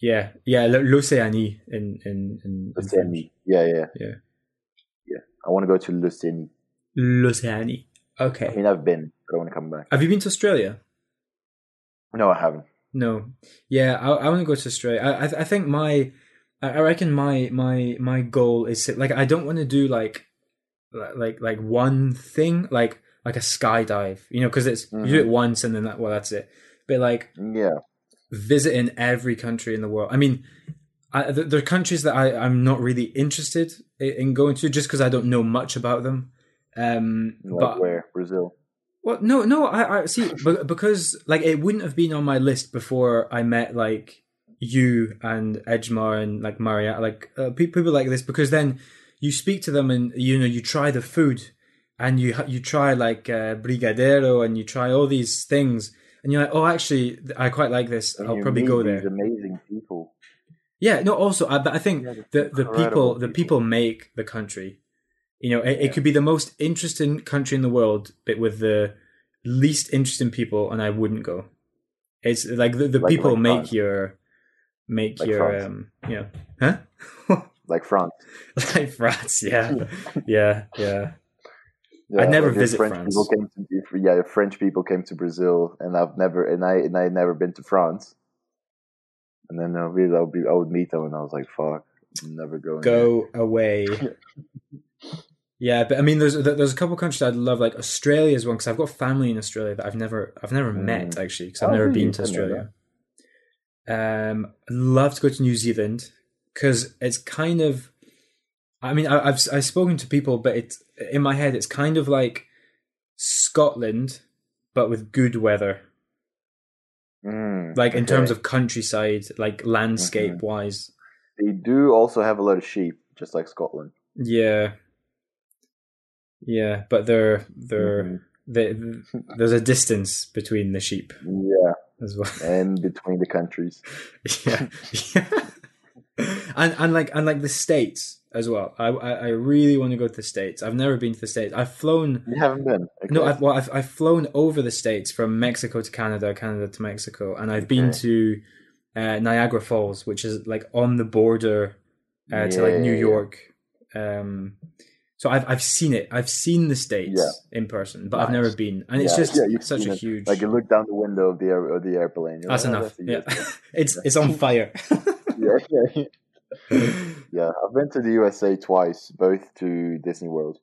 Yeah, yeah, l'Océanie in in in, Oceania. Yeah, yeah, Yeah, yeah. I want to go to Lucini. l'Océanie. I mean, I've been, but I want to come back. Have you been to Australia? No, I haven't. No. Yeah, I, I want to go to Australia. I, I I think my I reckon my my my goal is to, like I don't want to do like like like one thing like like a skydive, you know, because it's you do it once and then that well that's it. But like Yeah, visiting every country in the world. I mean, I, th- there are countries that I, I'm not really interested in going to just because I don't know much about them. Um, like but where Brazil. Well, no, no, I, I see be- because like it wouldn't have been on my list before I met like you and Edgemar and like Maria, like uh, pe- people like this because then you speak to them and you know you try the food and you you try like uh, brigadeiro and you try all these things and you're like oh actually I quite like this And I'll probably go there amazing people. yeah no also I, but I think Yeah, the the incredible people the people. people make the country you know it, it could be the most interesting country in the world but with the least interesting people and I wouldn't go it's like the, the Like- people like make France. your make Like your France. um you know huh Like France. like France yeah yeah yeah Yeah, I'd never visit French France. People came to, if, yeah, French people came to Brazil, and I've never, and I, and I never been to France. And then I'll be, I'll be, I would meet them, and I was like, "Fuck, I'm never going." there." go away. yeah, but I mean, there's there's a couple countries I'd love, like Australia's one because I've got family in Australia that I've never I've never Mm. met actually because I've Oh, never been to I didn't know Australia. Um, I'd love to go to New Zealand because it's kind of. I mean, I, I've I've spoken to people, but it's in my head. It's kind of like Scotland, but with good weather. Mm, Like in terms of countryside, like landscape wise. they do also have a lot of sheep, just like Scotland. Yeah. Yeah, but they're they're Mhm. they, there's a distance between the sheep Yeah, as well. and between the countries. yeah. and and like and like the states as well. I I, I really want to go to the states. I've never been to the states. I've flown You haven't been. Okay. no, I've, well, I've I've flown over the states from Mexico to Canada, Canada to Mexico, and I've been to uh, Niagara Falls, which is like on the border uh, to like New York. Um, so I've I've seen it. I've seen the states Yeah. in person, but I've never been, and it's just yeah, such a it. huge. Like you look down the window of the air, of the airplane. that's like, oh, enough. Yeah, it's it's on fire. yeah, yeah, yeah. I've been to the USA twice, both to Disney World.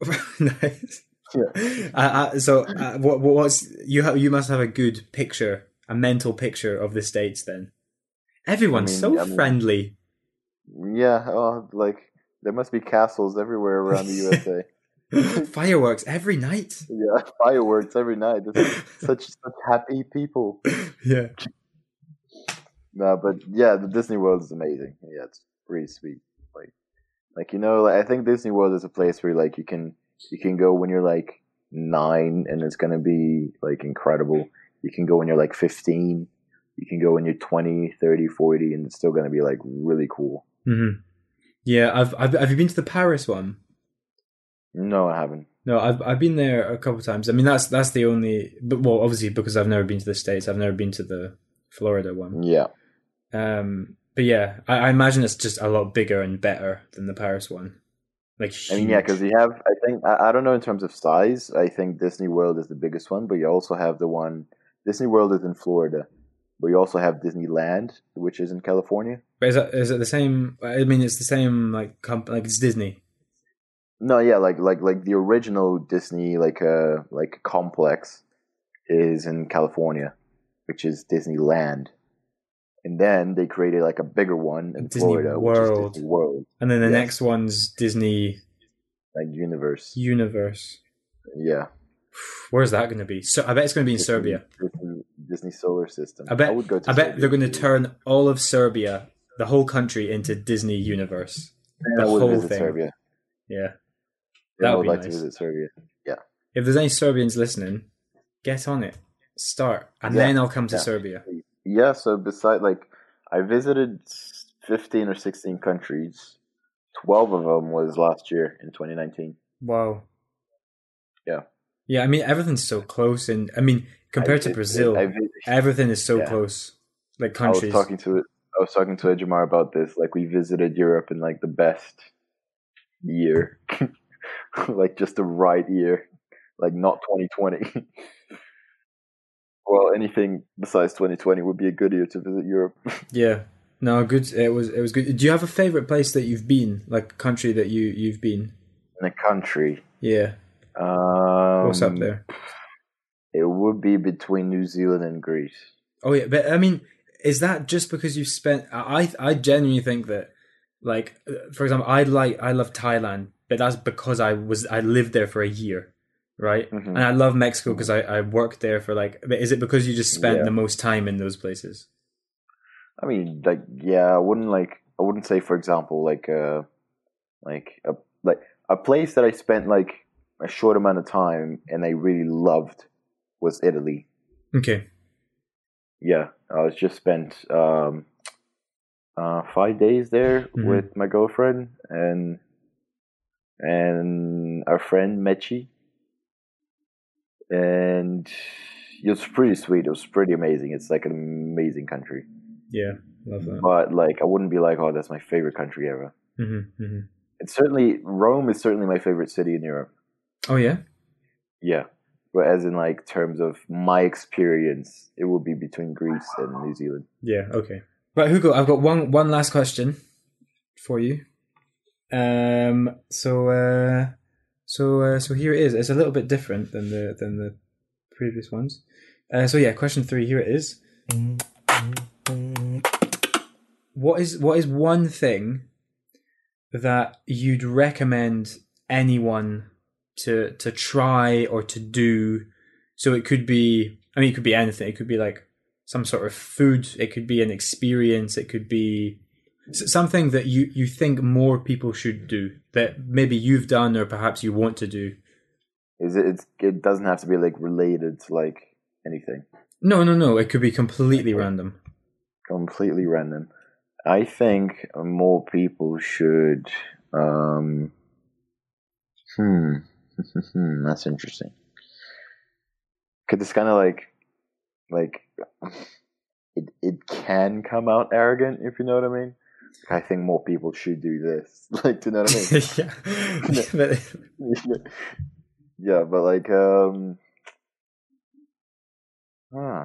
nice. Yeah. Uh, uh, so, uh, what, what what's you have? You must have a good picture, a mental picture of the states. Then, Everyone's mean- so I mean- friendly. Yeah, oh, like there must be castles everywhere around the USA. Fireworks every night. yeah, fireworks every night. Such such happy people. yeah. No, but yeah, the Disney World is amazing. Yeah, it's pretty sweet. Like, like you know, like, I think Disney World is a place where like you can you can go when you're like nine, and it's gonna be like incredible. You can go when you're like fifteen. You can go when you're 20, 30, 40, and it's still gonna be like really cool. hmm Yeah, I've, I've have you been to the Paris one? No, I haven't. No, I've I've been there a couple of times. I mean, that's that's the only. But well, obviously because I've never been to the states, I've never been to the Florida one. Yeah, Um, but yeah, I, I imagine it's just a lot bigger and better than the Paris one. Like, I mean, yeah, because you have. I think I, I don't know in terms of size. I think Disney World is the biggest one, but you also have the one. Disney World is in Florida, but you also have Disneyland, which is in California. But is it is it the same? I mean, it's the same like comp- like it's Disney. No, yeah, like like like the original Disney like uh like complex is in California, which is Disneyland. And then they created like a bigger one in Disney Florida, World. which is Disney World, And then the Yes. next one's Disney like universe. Universe. Yeah, Where's that going to be? So I bet it's going to be in Disney- Serbia. Disney, Disney Solar System. I bet. would go to I bet Serbia. they're going to turn all of Serbia, the whole country, into Disney Universe. I the whole thing. Serbia. Yeah. That I would be like nice. to visit Serbia. Yeah. If there's any Serbians listening, get on it. Start, and Yeah, then I'll come to. Serbia. Yeah, so beside like I visited fifteen or sixteen countries. Twelve of them was last year in 2019. Wow. Yeah. Yeah, I mean everything's so close, and I mean compared I to Brazil, I, vi- everything is so close. Like countries. I was talking to I was talking to Ejimar about this. Like we visited Europe in like the best year, like just the right year, like not 2020. well, anything besides 2020 would be a good year to visit Europe. Yeah. No, good. It was. It was good. Do you have a favorite place that you've been, like country that you you've been? in a country. Yeah. Um, What's up there? It would be between New Zealand and Greece. Oh yeah, but I mean, is that just because you've spent? I I genuinely think that, like, for example, I like I love Thailand, but that's because I was I lived there for a year, right? Mhm. And I love Mexico because I I worked there for like. But is it because you just spent Yeah. the most time in those places? I mean, like, yeah, I wouldn't like, I wouldn't say, for example, like, uh, like a like a place that I spent like a short amount of time and I really loved was Italy. Okay. Yeah, I was just spent um, uh, five days there Mhm. with my girlfriend and and our friend Mechi, and it was pretty sweet. It was pretty amazing. It's like an amazing country. Yeah, love that. but like I wouldn't be like, oh, that's my favorite country ever. hmm hmm It's certainly Rome is certainly my favorite city in Europe. Oh yeah. Yeah, but as in like terms of my experience, it would be between Greece and New Zealand. Yeah. Okay. Right, Hugo. I've got one one last question for you. Um. So. Uh. So. Uh, so here it is. It's a little bit different than the than the previous ones. Uh, so yeah, question three. Here it is. What is what is one thing that you'd recommend anyone to to try or to do? So it could be. I mean, it could be anything. It could be like some sort of food. It could be an experience. It could be something that you you think more people should do that maybe you've done or perhaps you want to do. Is it? It's, it doesn't have to be like related to like anything. No, no, no. It could be completely random. Completely random. I think more people should. Um, hmm. That's interesting. Cause it's kind of like, like, it it can come out arrogant if you know what I mean. I think more people should do this. Like, do you know what I mean? yeah. But- yeah, but like, um, huh.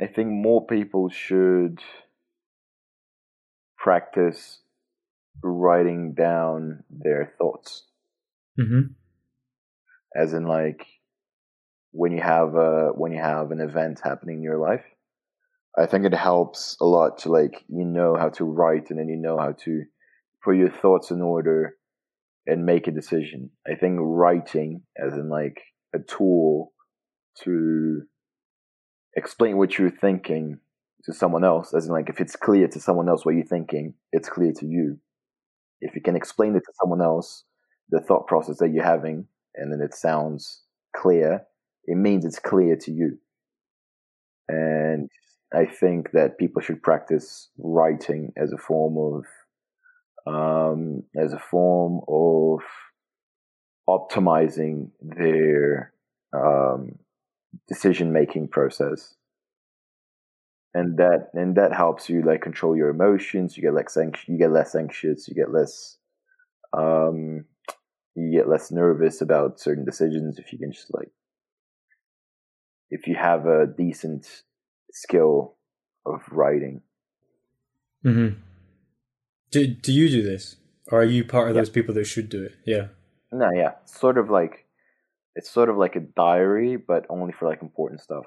I think more people should practice writing down their thoughts, Mhm. as in like when you have a when you have an event happening in your life, I think it helps a lot to like you know how to write and then you know how to put your thoughts in order and make a decision. I think writing as in like a tool to explain what you're thinking to someone else, as in like if it's clear to someone else what you're thinking, it's clear to you. If you can explain it to someone else, the thought process that you're having, and then it sounds clear, it means it's clear to you. And I think that people should practice writing as a form of um, as a form of optimizing their um, decision making process and that and that helps you like control your emotions you get less anxious you get less anxious you get less um you get less nervous about certain decisions if you can just like if you have a decent skill of writing Mm-hmm. Do Do you do this, or are you part of those people that should do it? Yeah. no yeah sort of like it's sort of like a diary but only for like important stuff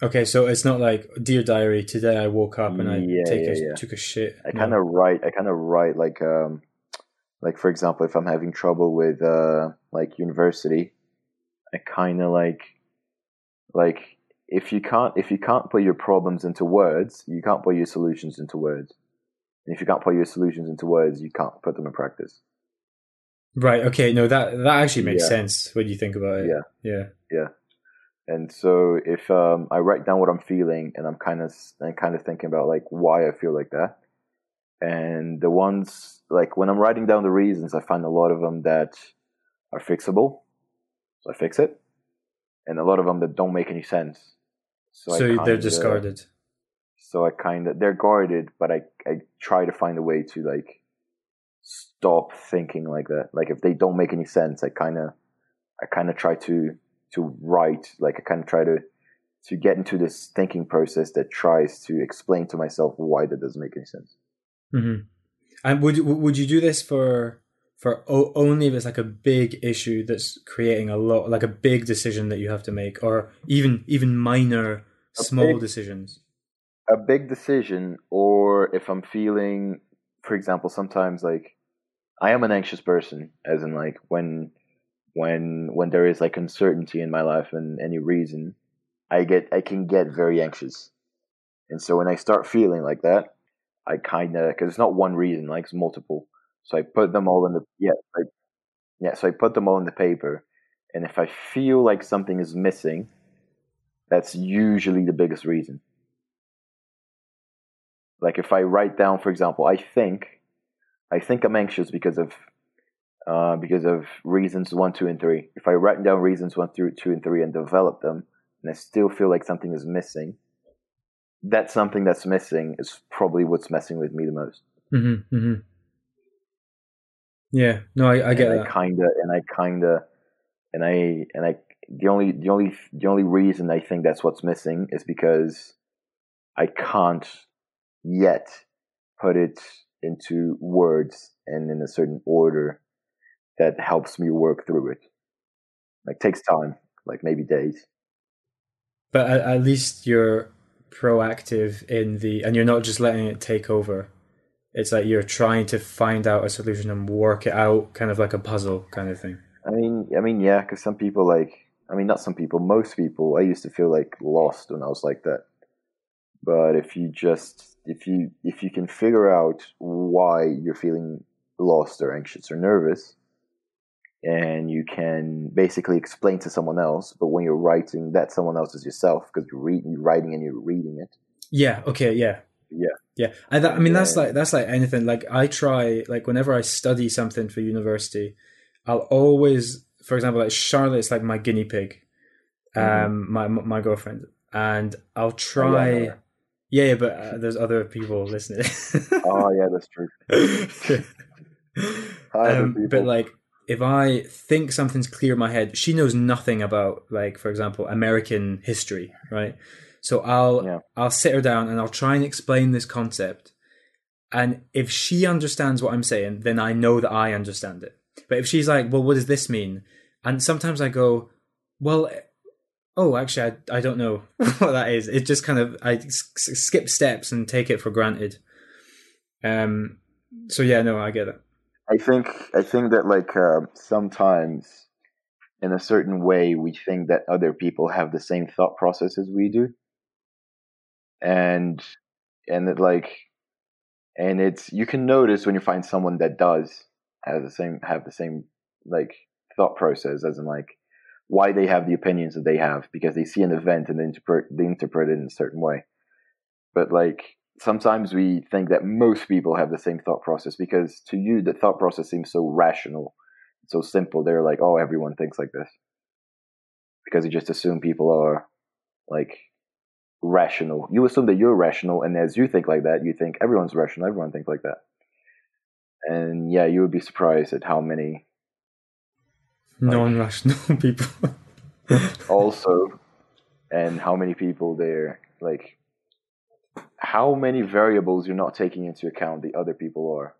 Okay, so it's not like dear diary. Today I woke up and I Yeah, take yeah, a, yeah. took a shit. I kind of write. I kind of write like um, like for example, if I'm having trouble with uh, like university, I kind of like, like if you can't if you can't put your problems into words, you can't put your solutions into words. And if you can't put your solutions into words, you can't put them in practice. Right. Okay. No, that that actually makes sense when you think about it. Yeah. Yeah. Yeah. And so if um, I write down what I'm feeling, and I'm kind of and kind of thinking about like why I feel like that, and the ones like when I'm writing down the reasons, I find a lot of them that are fixable, so I fix it, and a lot of them that don't make any sense. So, I they're discarded. So I kind of they're guarded, but I I try to find a way to like stop thinking like that. Like if they don't make any sense, I kind of I kind of try to to write like I kind of try to to get into this thinking process that tries to explain to myself why that doesn't make any sense. hmm And would you- would you do this for for only if it's like a big issue that's creating a lot, like a big decision that you have to make, or even even minor A small big- decisions? a big decision or if I'm feeling for example sometimes like I am an anxious person as in like when when when there is like uncertainty in my life and any reason I get I can get very anxious. And so when I start feeling like that, I kind of cuz it's not one reason like it's multiple. So I put them all in the yeah, I, yeah, so I put them all in the paper and if I feel like something is missing, that's usually the biggest reason. Like if I write down, for example, I think, I think I'm anxious because of, uh, because of reasons one, two, and three. If I write down reasons one through two and three and develop them, and I still feel like something is missing, that something that's missing is probably what's messing with me the most. hmm hmm Yeah. No, I, I get and that. I kinda, and I kinda, and I, and I, the only, the only, the only reason I think that's what's missing is because I can't yet put it into words and in a certain order that helps me work through it. Like takes time, like maybe days. But at, at least you're proactive in the, and you're not just letting it take over. It's like you're trying to find out a solution and work it out, kind of like a puzzle kind of thing. I mean, I mean, yeah, because some people like, I mean, not some people, most people. I used to feel like lost when I was like that. But if you just, if you, if you can figure out why you're feeling lost or anxious or nervous, and you can basically explain to someone else, but when you're writing, that someone else is yourself because you're reading, you're writing, and you're reading it. Yeah. Okay. Yeah. Yeah. Yeah. That, I mean, that's like that's like anything. Like I try, like whenever I study something for university, I'll always, for example, like Charlotte's like my guinea pig, um, Mhm. my my girlfriend, and I'll Oh, yeah, try. yeah, yeah, but uh, there's other people listening. Oh yeah, that's true. Hi, um, but like if I think something's clear in my head, she knows nothing about like for example American history, right? So I'll Yeah. I'll sit her down and I'll try and explain this concept. And if she understands what I'm saying, then I know that I understand it. But if she's like, "Well, what does this mean?" and sometimes I go, "Well, Oh, actually, I I don't know what that is. It just kind of I skip steps and take it for granted. Um. So yeah, no, I get it. I think I think that like uh, sometimes in a certain way we think that other people have the same thought process as we do, and and it like and it's you can notice when you find someone that does have the same have the same like thought process as in like why they have the opinions that they have because they see an event and they interpret they interpret it in a certain way. But like sometimes we think that most people have the same thought process because to you the thought process seems so rational, so simple. They're like, oh, everyone thinks like this because you just assume people are like rational. You assume that you're rational, and as you think like that, you think everyone's rational. Everyone thinks like that. And yeah, you would be surprised at how many Non-rational people. also and how many people they're like how many variables you're not taking into account the other people are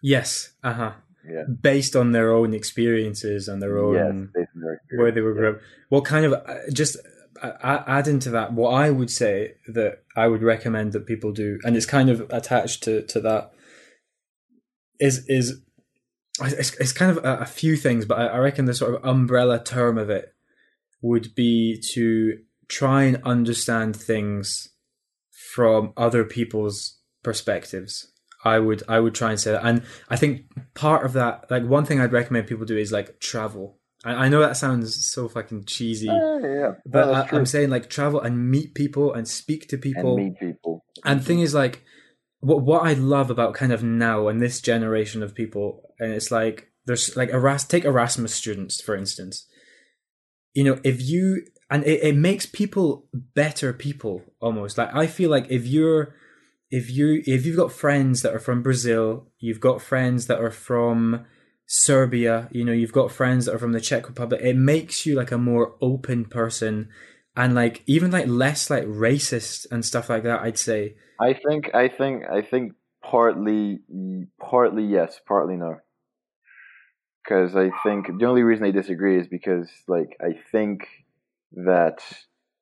yes. Uh huh. yeah Based on their own experiences and their own yes their where they were grew. What kind of uh, just uh, uh, add into that? What I would say that I would recommend that people do, and it's kind of attached to to that, is is it's, it's kind of a, a few things, but I, I reckon the sort of umbrella term of it would be to try and understand things from other people's perspectives. I would I would try and say that, and I think part of that, like one thing I'd recommend people do is like travel. I, I know that sounds so fucking cheesy, yeah yeah, but No, I, I'm saying like travel and meet people and speak to people. and meet people And thing is, like, what what I love about kind of now and this generation of people, and it's like there's like Eras take Erasmus students for instance. You know, if you and it, it makes people better people almost. Like I feel like if you're if you if you've got friends that are from Brazil, you've got friends that are from Serbia, you know, you've got friends that are from the Czech Republic, it makes you like a more open person and like even like less like racist and stuff like that, I'd say. i think i think i think partly partly yes partly no because i think the only reason i disagree is because like i think that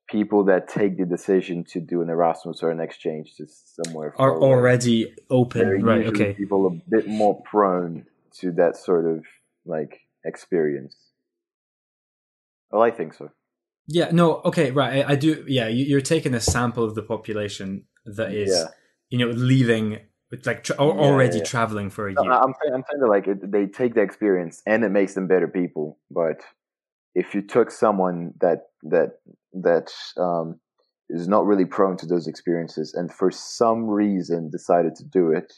people that take the decision to do an erasmus or an exchange to somewhere Are already open, right? Okay. people a bit more prone to that sort of like experience. Well, I think so. Yeah, no, okay, right. I, I do. Yeah, you, you're taking a sample of the population that is, Yeah. you know, leaving like tra- Yeah, already yeah. traveling for a No, year. I'm saying, I'm saying that like it, they take the experience and it makes them better people. But if you took someone that that that um, is not really prone to those experiences and for some reason decided to do it,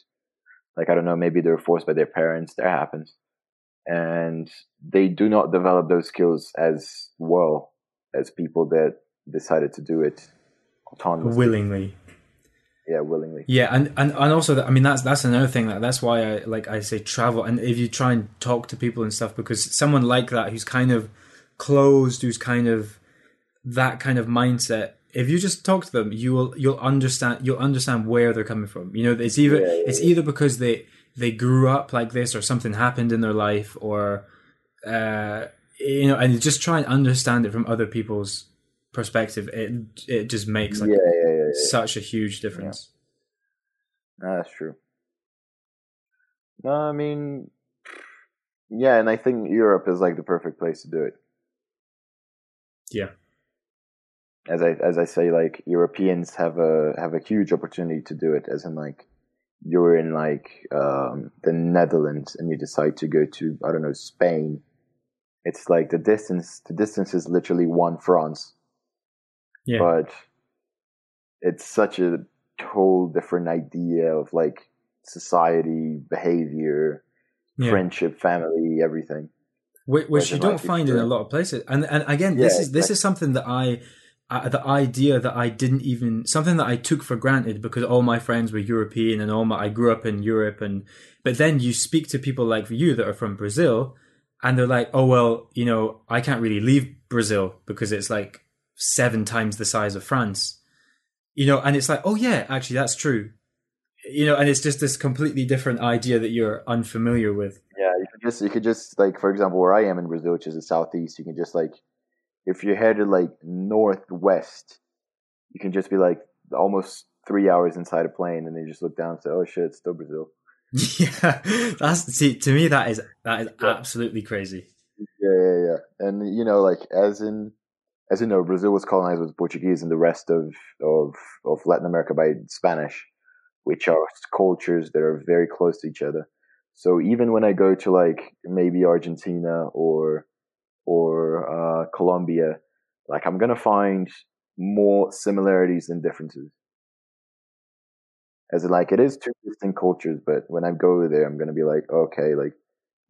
like I don't know, maybe they're forced by their parents. That happens, and they do not develop those skills as well as people that decided to do it autonomously. willingly. yeah, willingly. Yeah, and, and, and also that, I mean that's that's another thing that that's why I like I say travel and if you try and talk to people and stuff because someone like that who's kind of closed who's kind of that kind of mindset if you just talk to them you will you'll understand you'll understand where they're coming from you know it's either Yeah, yeah, it's yeah. either because they they grew up like this or something happened in their life or uh you know and just try and understand it from other people's perspective it it just makes like such a huge difference No, that's true. No, I mean, yeah, and I think Europe is like the perfect place to do it. Yeah. As I as I say, like Europeans have a have a huge opportunity to do it. As in, like you're in like um, the Netherlands and you decide to go to I don't know Spain. It's like the distance. The distance is literally one France, yeah but it's such a whole different idea of like society, behavior, yeah. friendship, family, everything. Which, which you don't find in a lot of places. And and again, this is this is something that I, uh, the idea that I didn't even something that I took for granted because all my friends were European and all my I grew up in Europe and but then you speak to people like you that are from Brazil and they're like, oh well, you know, I can't really leave Brazil because it's like seven times the size of France, you know, and it's like, oh yeah, actually that's true. You know, and it's just this completely different idea that you're unfamiliar with. Yeah, you could just you could just like for example where I am in Brazil, which is the southeast, you can just like if you're headed like northwest, you can just be like almost three hours inside a plane, and then you just look down and say, "Oh shit, it's still Brazil." Yeah, that's see, to me that is that is Yeah. absolutely crazy. Yeah, yeah, yeah. And you know, like as in as you know, Brazil was colonized with Portuguese and the rest of of of Latin America by Spanish, which are cultures that are very close to each other. So even when I go to like maybe Argentina or or uh, Colombia, like I'm gonna find more similarities than differences. As like it is two distinct cultures, but when I go there, I'm gonna be like, okay, like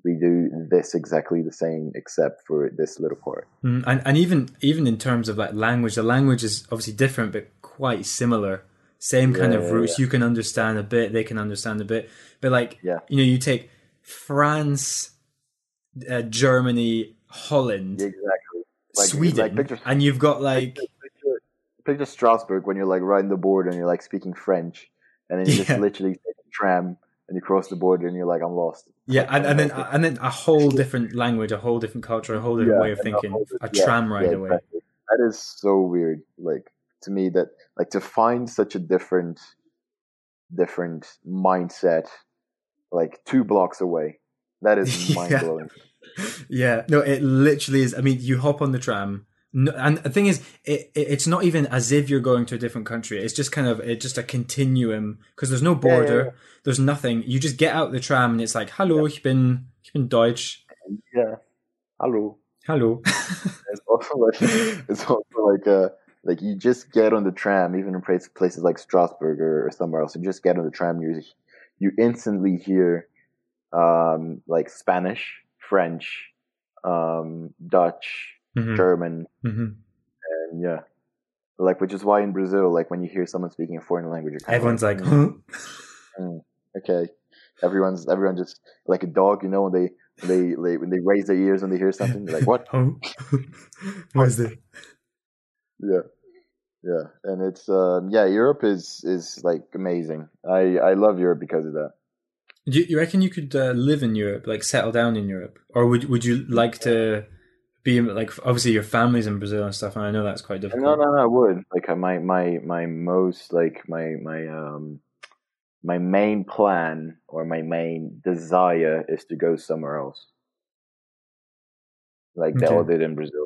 we do this exactly the same except for this little part. Mm, and and even even in terms of like language, the language is obviously different, but quite similar. Same kind Yeah, of yeah, roots. You can understand a bit. They can understand a bit. But like, Yeah. you know, you take France, uh, Germany, Holland, Exactly. Like- Sweden, like picture- and you've got like Picture, picture Strasbourg when you're like riding the border and you're like speaking French, and then you Yeah. just literally take a tram and you cross the border and you're like, I'm lost. yeah, and, and then and then a whole different language, a whole different culture, a whole different Yeah, way of and a thinking. whole A yeah, tram ride yeah, away. exactly. That is so weird. Like to me, that like to find such a different, different mindset, like two blocks away. That is Yeah. mind blowing. yeah, no, it literally is. I mean, you hop on the tram, no, and the thing is, it, it it's not even as if you're going to a different country. It's just kind of it's just a continuum because there's no border, yeah. there's nothing. You just get out the tram and it's like, "Hallo, ich bin ich bin Deutsch." Yeah. Hello. Hello. It's also like it's also like uh like you just get on the tram, even in places places like Strasbourg or, or somewhere else. You just get on the tram, you you instantly hear um like Spanish, French, um, Dutch, Mhm, German, mhm. and yeah. Like which is why in Brazil, like when you hear someone speaking a foreign language, you're kind Everyone's like, of "Hmm, huh? okay. Everyone's everyone just like a dog, you know, when they they, they when they raise their ears when they hear something, they're like, What? What is it? Yeah, yeah, and it's um, yeah, Europe is is like amazing. I I love Europe because of that. Do you, you reckon you could uh, live in Europe, like settle down in Europe, or would would you like to be like obviously your family's in Brazil and stuff, and I know that's quite difficult. No, no, no, I would like uh, my my my most like my my um my main plan or my main desire is to go somewhere else, like Okay. other than Brazil.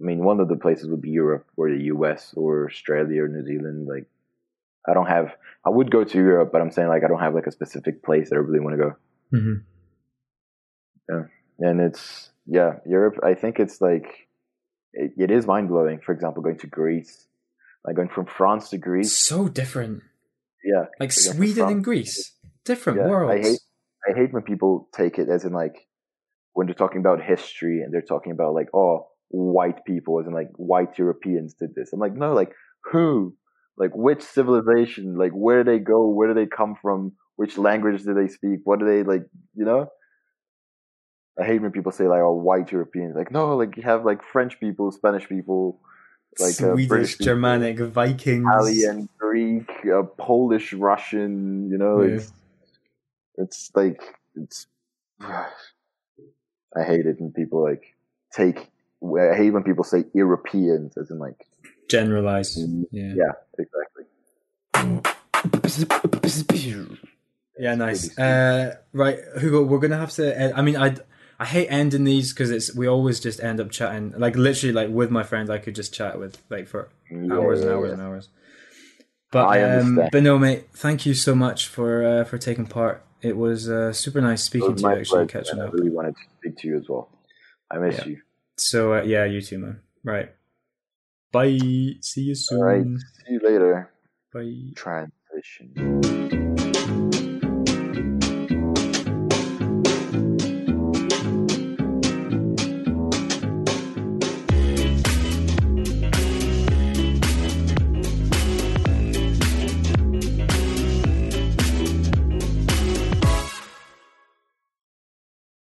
I mean, one of the places would be Europe or the U.S. or Australia or New Zealand. Like, I don't have. I would go to Europe, but I'm saying like I don't have like a specific place that I really want to go. hmm and it's yeah europe i think it's like it, it is mind-blowing for example going to greece like going from france to greece So different. yeah Like Sweden and Greece, different yeah worlds. i hate i hate when people take it as in like when they're talking about history and they're talking about like oh white people as in like white europeans did this i'm like no like who like which civilization like where do they go where do they come from which language do they speak what do they like you know I hate when people say like, "Oh, white Europeans." Like, no, like you have like French people, Spanish people, like uh, Swedish, people, Germanic, Vikings. Italian, Greek, uh, Polish, Russian. You know, Yeah. it's it's like it's. I hate it when people like take. I hate when people say Europeans, as in like, Generalize. Mm, Yeah. yeah, exactly. Yeah, nice. Uh, right, Hugo, we're gonna have to. End, I mean, I I hate ending these because it's we always just end up chatting. Like literally, like with my friends, I could just chat with like for Yeah, hours and hours yeah. and hours. But I um, but no, mate. Thank you so much for uh, for taking part. It was uh, super nice speaking was to you. Actually, pleasure, catching and I up. really wanted to speak to you as well. I miss Yeah. you. So uh, yeah, you too, man. Right. Bye. See you soon. All right. See you later. Bye. Transition.